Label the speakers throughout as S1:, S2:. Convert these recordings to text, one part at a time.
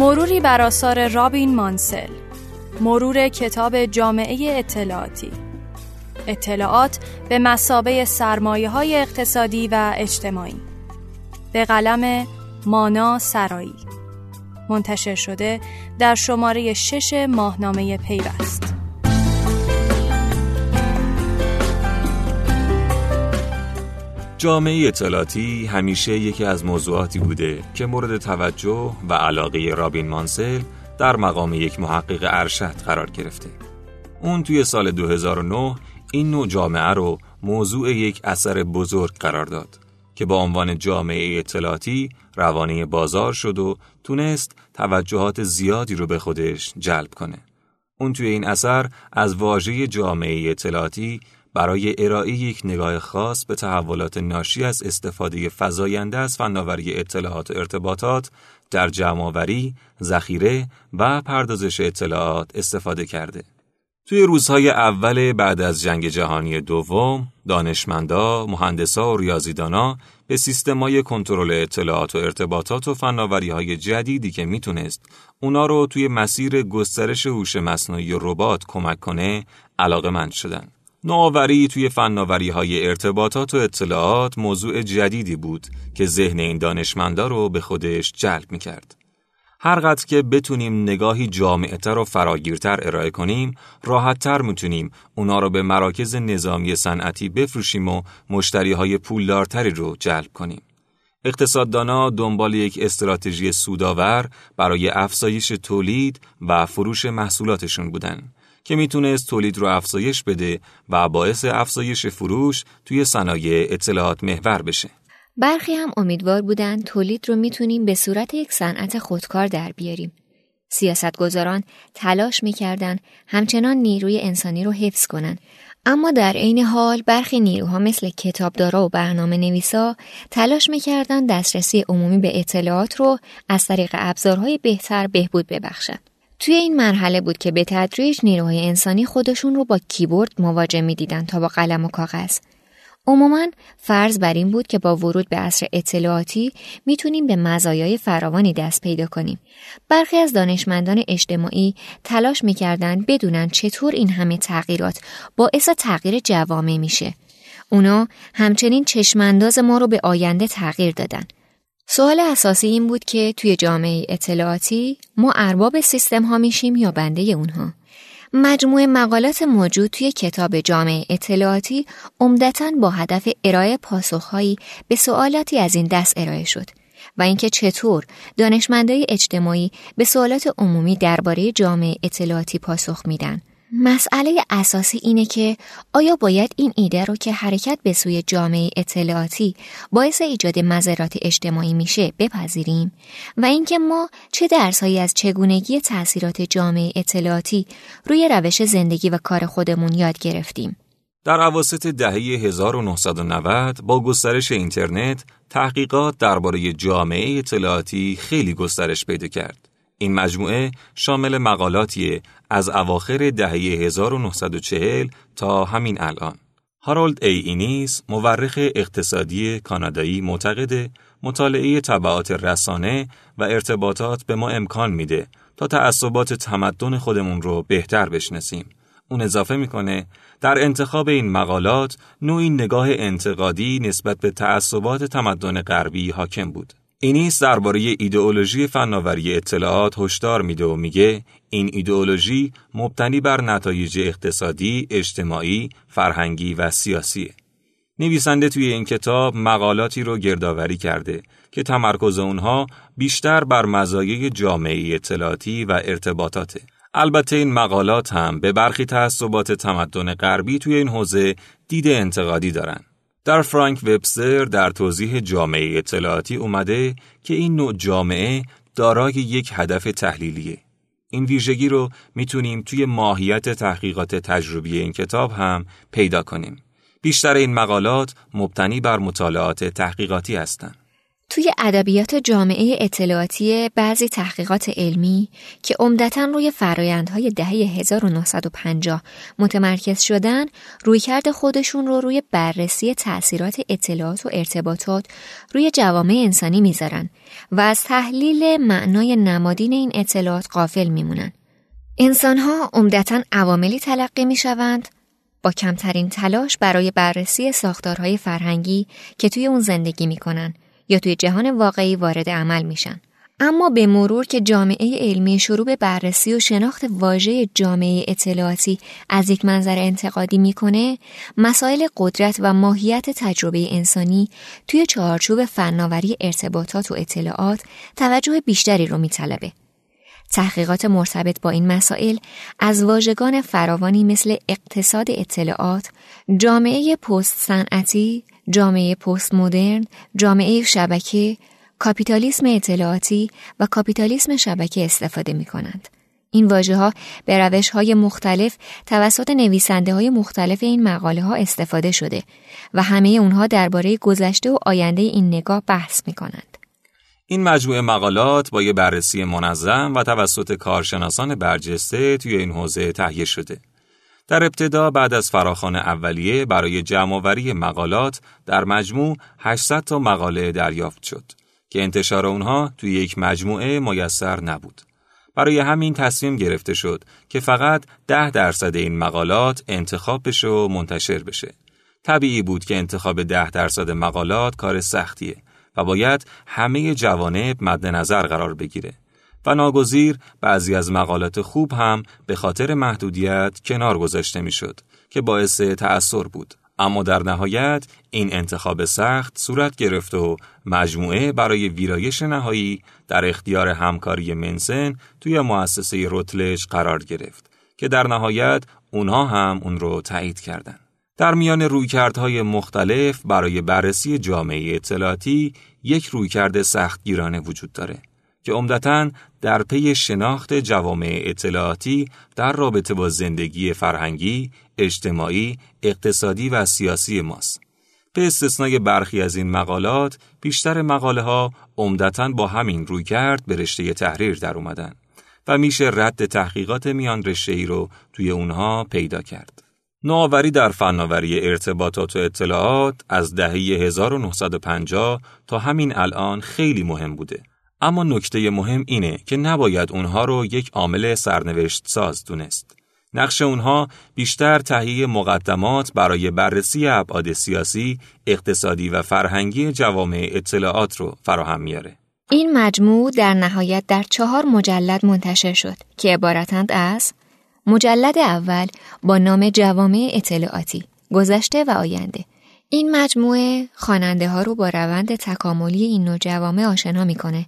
S1: مروری بر آثار رابین مانسل. مرور کتاب جامعه اطلاعاتی. اطلاعات به مسابه سرمایه های اقتصادی و اجتماعی. به قلم مانا سرایی. منتشر شده در شماره شش ماهنامه پیوست.
S2: جامعه اطلاعاتی همیشه یکی از موضوعاتی بوده که مورد توجه و علاقه رابین مانسل در مقام یک محقق ارشد قرار گرفته. اون توی سال 2009 این نوع جامعه رو موضوع یک اثر بزرگ قرار داد که با عنوان جامعه اطلاعاتی روانه بازار شد و تونست توجهات زیادی رو به خودش جلب کنه. اون توی این اثر از واژه جامعه اطلاعاتی برای ارائه یک نگاه خاص به تحولات ناشی از استفاده فزاینده از فناوری اطلاعات و ارتباطات در جمعآوری، ذخیره و پردازش اطلاعات استفاده کرده. توی روزهای اول بعد از جنگ جهانی دوم، دانشمندا، مهندسا و ریاضیدانا به سیستمای کنترل اطلاعات و ارتباطات و فناوری های جدیدی که می‌تونست اونا رو توی مسیر گسترش هوش مصنوعی و ربات کمک کنه علاقه مند شدن. نوآوری توی فناوری های ارتباطات و اطلاعات موضوع جدیدی بود که ذهن این دانشمندا رو به خودش جلب می‌کرد. هر قدر که بتونیم نگاهی جامعتر و فراگیرتر ارائه کنیم، راحتتر می‌تونیم اونا رو به مراکز نظامی صنعتی بفروشیم و مشتری های پولدارتری رو جلب کنیم. اقتصاددانا دنبال یک استراتژی سودآور برای افزایش تولید و فروش محصولاتشون بودن که می‌تونست تولید رو افزایش بده و باعث افزایش فروش توی صنایع اطلاعات محور بشه.
S3: برخی هم امیدوار بودند تولید رو می‌تونیم به صورت یک صنعت خودکار در بیاریم. سیاستگزاران تلاش می‌کردن همچنان نیروی انسانی رو حفظ کنن اما در عین حال برخی نیروها مثل کتابدارا و برنامه نویسا تلاش می‌کردند دسترسی عمومی به اطلاعات رو از طریق ابزارهای بهتر بهبود ببخشند. توی این مرحله بود که به تدریج نیروهای انسانی خودشون رو با کیبورد مواجه می‌دیدند تا با قلم و کاغذ. عموما فرض بر این بود که با ورود به عصر اطلاعاتی می‌تونیم به مزایای فراوانی دست پیدا کنیم. برخی از دانشمندان اجتماعی تلاش می‌کردند بدونن چطور این همه تغییرات باعث تغییر جوامع میشه. اونا همچنین چشمانداز ما رو به آینده تغییر دادن. سوال اساسی این بود که توی جامعه اطلاعاتی ما ارباب سیستم ها میشیم یا بنده اونها. مجموعه مقالات موجود توی کتاب جامعه اطلاعاتی عمدتا با هدف ارائه پاسخهایی به سوالاتی از این دست ارائه شد و اینکه چطور دانشمندای اجتماعی به سوالات عمومی درباره جامعه اطلاعاتی پاسخ میدن مسئله اساسی اینه که آیا باید این ایده رو که حرکت به سوی جامعه اطلاعاتی باعث ایجاد مذرات اجتماعی میشه بپذیریم و اینکه ما چه درسهایی از چگونگی تاثیرات جامعه اطلاعاتی روی روش زندگی و کار خودمون یاد گرفتیم؟
S2: در عواسط دهه 1990 با گسترش اینترنت تحقیقات درباره جامعه اطلاعاتی خیلی گسترش پیدا کرد. این مجموعه شامل مقالاتی از اواخر دهه 1940 تا همین الان. هارولد ای اینیس مورخ اقتصادی کانادایی معتقد مطالعه طبعات رسانه و ارتباطات به ما امکان میده تا تعصبات تمدن خودمون رو بهتر بشناسیم. اون اضافه می‌کنه در انتخاب این مقالات نوعی نگاه انتقادی نسبت به تعصبات تمدن غربی حاکم بود. اینیس درباره ایدئولوژی فناوری اطلاعات هشدار میده و میگه این ایدئولوژی مبتنی بر نتایج اقتصادی، اجتماعی، فرهنگی و سیاسیه. نویسنده توی این کتاب مقالاتی رو گردآوری کرده که تمرکز اونها بیشتر بر مزایای جامعه اطلاعاتی و ارتباطاته. البته این مقالات هم به برخی تعصبات تمدن غربی توی این حوزه دید انتقادی دارن. در فرانک وبستر در توضیح جامعه اطلاعاتی اومده که این نوع جامعه دارای یک هدف تحلیلیه. این ویژگی رو می‌تونیم توی ماهیت تحقیقات تجربی این کتاب هم پیدا کنیم. بیشتر این مقالات مبتنی بر مطالعات تحقیقاتی هستند.
S3: توی ادبیات جامعه اطلاعاتی بعضی تحقیقات علمی که عمدتا روی فرایندهای دهه 1950 متمرکز شدن رویکرد خودشون رو روی بررسی تأثیرات اطلاعات و ارتباطات روی جوامع انسانی می‌ذارن و از تحلیل معنای نمادین این اطلاعات قافل میمونن. انسانها عمدتا عواملی تلقی می‌شوند با کمترین تلاش برای بررسی ساختارهای فرهنگی که توی اون زندگی می‌کنن یا توی جهان واقعی وارد عمل میشن. اما به مرور که جامعه علمی شروع به بررسی و شناخت واژه جامعه اطلاعاتی از یک منظر انتقادی می‌کنه، مسائل قدرت و ماهیت تجربه انسانی توی چهارچوب فناوری ارتباطات و اطلاعات توجه بیشتری رو میطلبه. تحقیقات مرتبط با این مسائل از واژگان فراوانی مثل اقتصاد اطلاعات، جامعه پست صنعتی، جامعه پست مدرن، جامعه شبکه، کاپیتالیسم اطلاعاتی و کاپیتالیسم شبکه استفاده می کنند. این واژه ها به روش های مختلف توسط نویسنده های مختلف این مقاله ها استفاده شده و همه اونها درباره گذشته و آینده این نگاه بحث می کنند.
S2: این مجموعه مقالات با یه بررسی منظم و توسط کارشناسان برجسته توی این حوزه تهیه شده. در ابتدا بعد از فراخان اولیه برای جمعآوری مقالات در مجموع 800 تا مقاله دریافت شد که انتشار اونها توی یک مجموعه میسر نبود. برای همین تصمیم گرفته شد که فقط ده درصد این مقالات انتخاب بشه و منتشر بشه. طبیعی بود که انتخاب ده درصد مقالات کار سختیه و باید همه جوانب مد نظر قرار بگیره. و ناگزیر بعضی از مقالات خوب هم به خاطر محدودیت کنار گذاشته می‌شد که باعث تأثیر بود. اما در نهایت این انتخاب سخت صورت گرفت و مجموعه برای ویرایش نهایی در اختیار همکاری منسن توی مؤسسه روتلش قرار گرفت که در نهایت اونها هم اون رو تایید کردند. در میان رویکردهای مختلف برای بررسی جامعه اطلاعاتی یک رویکرد سختگیرانه وجود داره که عمدتا در پی شناخت جوامع اطلاعاتی در رابطه با زندگی فرهنگی، اجتماعی، اقتصادی و سیاسی ماست. به استثنای برخی از این مقالات، بیشتر مقاله ها عمدتا با همین روی کرد به رشته تحریر در اومدن و میشه رد تحقیقات میان رشته ای رو توی اونها پیدا کرد. نوآوری در فناوری ارتباطات و اطلاعات از دهه 1950 تا همین الان خیلی مهم بوده. اما نکته مهم اینه که نباید اونها رو یک عامل سرنوشت ساز دونست. نقش اونها بیشتر تهیه مقدمات برای بررسی ابعاد سیاسی، اقتصادی و فرهنگی جوامع اطلاعات رو فراهم میاره.
S3: این مجموع در نهایت در چهار مجلد منتشر شد که عبارتند از مجلد اول با نام جوامع اطلاعاتی گذشته و آینده این مجموعه خواننده ها رو با روند تکاملی این نوع جوامع آشنا می‌کنه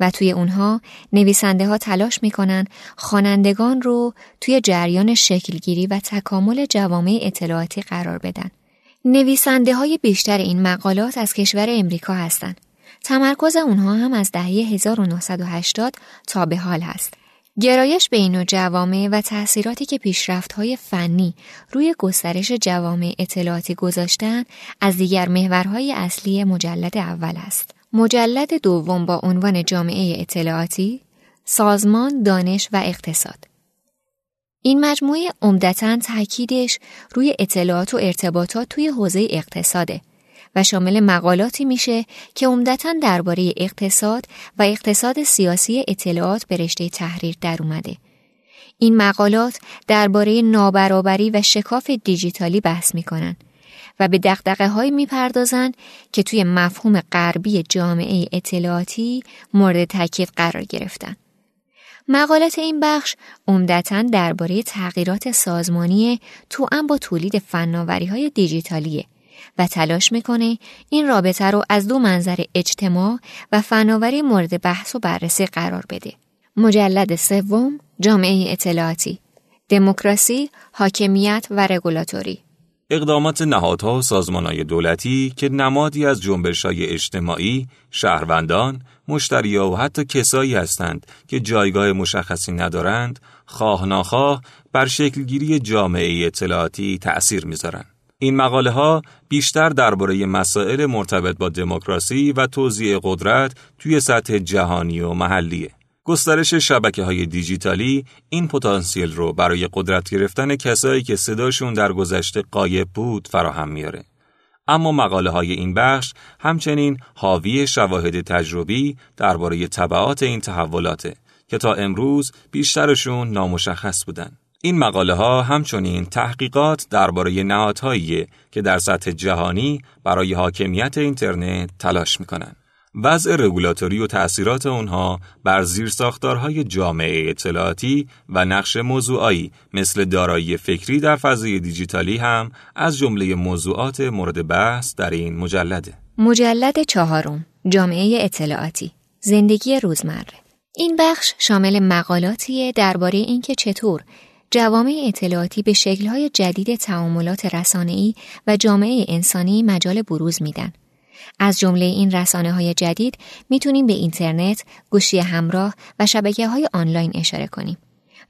S3: و توی اونها نویسنده ها تلاش می‌کنن خوانندگان رو توی جریان شکلگیری و تکامل جوامع اطلاعاتی قرار بدن. نویسنده های بیشتر این مقالات از کشور امریکا هستند. تمرکز اونها هم از دهه 1980 تا به حال هست. گرایش به این جوامع و تأثیراتی که پیشرفت های فنی روی گسترش جوامع اطلاعاتی گذاشتن از دیگر محورهای اصلی مجلد اول است. مجلد دوم با عنوان جامعه اطلاعاتی، سازمان، دانش و اقتصاد. این مجموعه عمدتا تاکیدش روی اطلاعات و ارتباطات توی حوزه اقتصاده و شامل مقالاتی میشه که عمدتا درباره اقتصاد و اقتصاد سیاسی اطلاعات به رشته تحریر در اومده. این مقالات درباره نابرابری و شکاف دیجیتالی بحث می‌کنن و به دقدقه های می‌پردازند که توی مفهوم غربی جامعه اطلاعاتی مورد تاکید قرار گرفتن. مقالات این بخش عمدتا درباره تغییرات سازمانی توأم با تولید فناوری های دیجیتالیه و تلاش می‌کنه این رابطه رو از دو منظر اجتماع و فناوری مورد بحث و بررسی قرار بده. مجلد سوم جامعه اطلاعاتی دموکراسی، حاکمیت و رگولاتوری
S2: اقدامات نهادها و سازمانهای دولتی که نمادی از جنبش‌های اجتماعی، شهروندان، مشتریا و حتی کسایی هستند که جایگاه مشخصی ندارند، خواه ناخواه بر شکلگیری جامعه اطلاعاتی تأثیر می‌ذارند. این مقاله ها بیشتر درباره مسائل مرتبط با دموکراسی و توزیع قدرت توی سطح جهانی و محلیه. گسترش شبکه های دیجیتالی این پتانسیل رو برای قدرت گرفتن کسایی که صداشون در گذشته قایب بود فراهم میاره. اما مقاله های این بخش همچنین حاوی شواهد تجربی درباره طبعات این تحولاته که تا امروز بیشترشون نامشخص بودن. این مقاله ها همچنین تحقیقات درباره نهادهایی که در سطح جهانی برای حاکمیت اینترنت تلاش می‌کنن. وضع رگولاتوری و تأثیرات اونها بر زیرساختارهای جامعه اطلاعاتی و نقش موضوعایی مثل دارایی فکری در فضای دیجیتالی هم از جمله موضوعات مورد بحث در این مجلده.
S3: مجلد چهارم جامعه اطلاعاتی زندگی روزمره این بخش شامل مقالاتی درباره اینکه چطور جوامع اطلاعاتی به شکل‌های جدید تعاملات رسانه‌ای و جامعه انسانی مجال بروز میدن. از جمله این رسانه های جدید می‌تونیم به اینترنت، گوشی همراه و شبکه های آنلاین اشاره کنیم.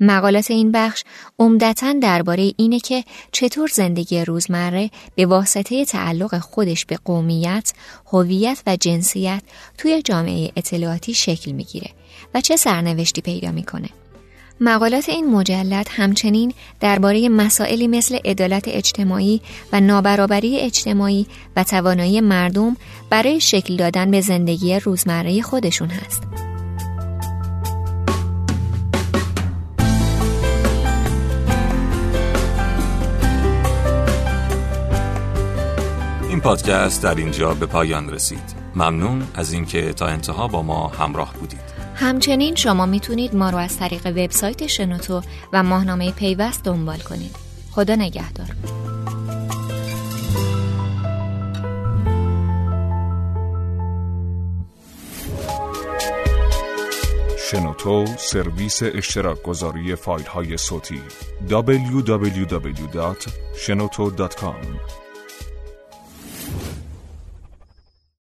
S3: مقالات این بخش عمدتا درباره اینه که چطور زندگی روزمره به واسطه تعلق خودش به قومیت، هویت و جنسیت توی جامعه اطلاعاتی شکل می‌گیره و چه سرنوشتی پیدا می‌کنه. مقالات این مجلد همچنین درباره مسائلی مثل عدالت اجتماعی و نابرابری اجتماعی و توانایی مردم برای شکل دادن به زندگی روزمره خودشون هست.
S2: این پادکست در اینجا به پایان رسید. ممنون از اینکه تا انتها با ما همراه بودید.
S3: همچنین شما می‌تونید ما رو از طریق وبسایت شنوتو و ماهنامه پیوست دنبال کنید. خدا نگهدار.
S4: شنوتو سرویس اشتراک گذاری فایل های صوتی www.shenoto.com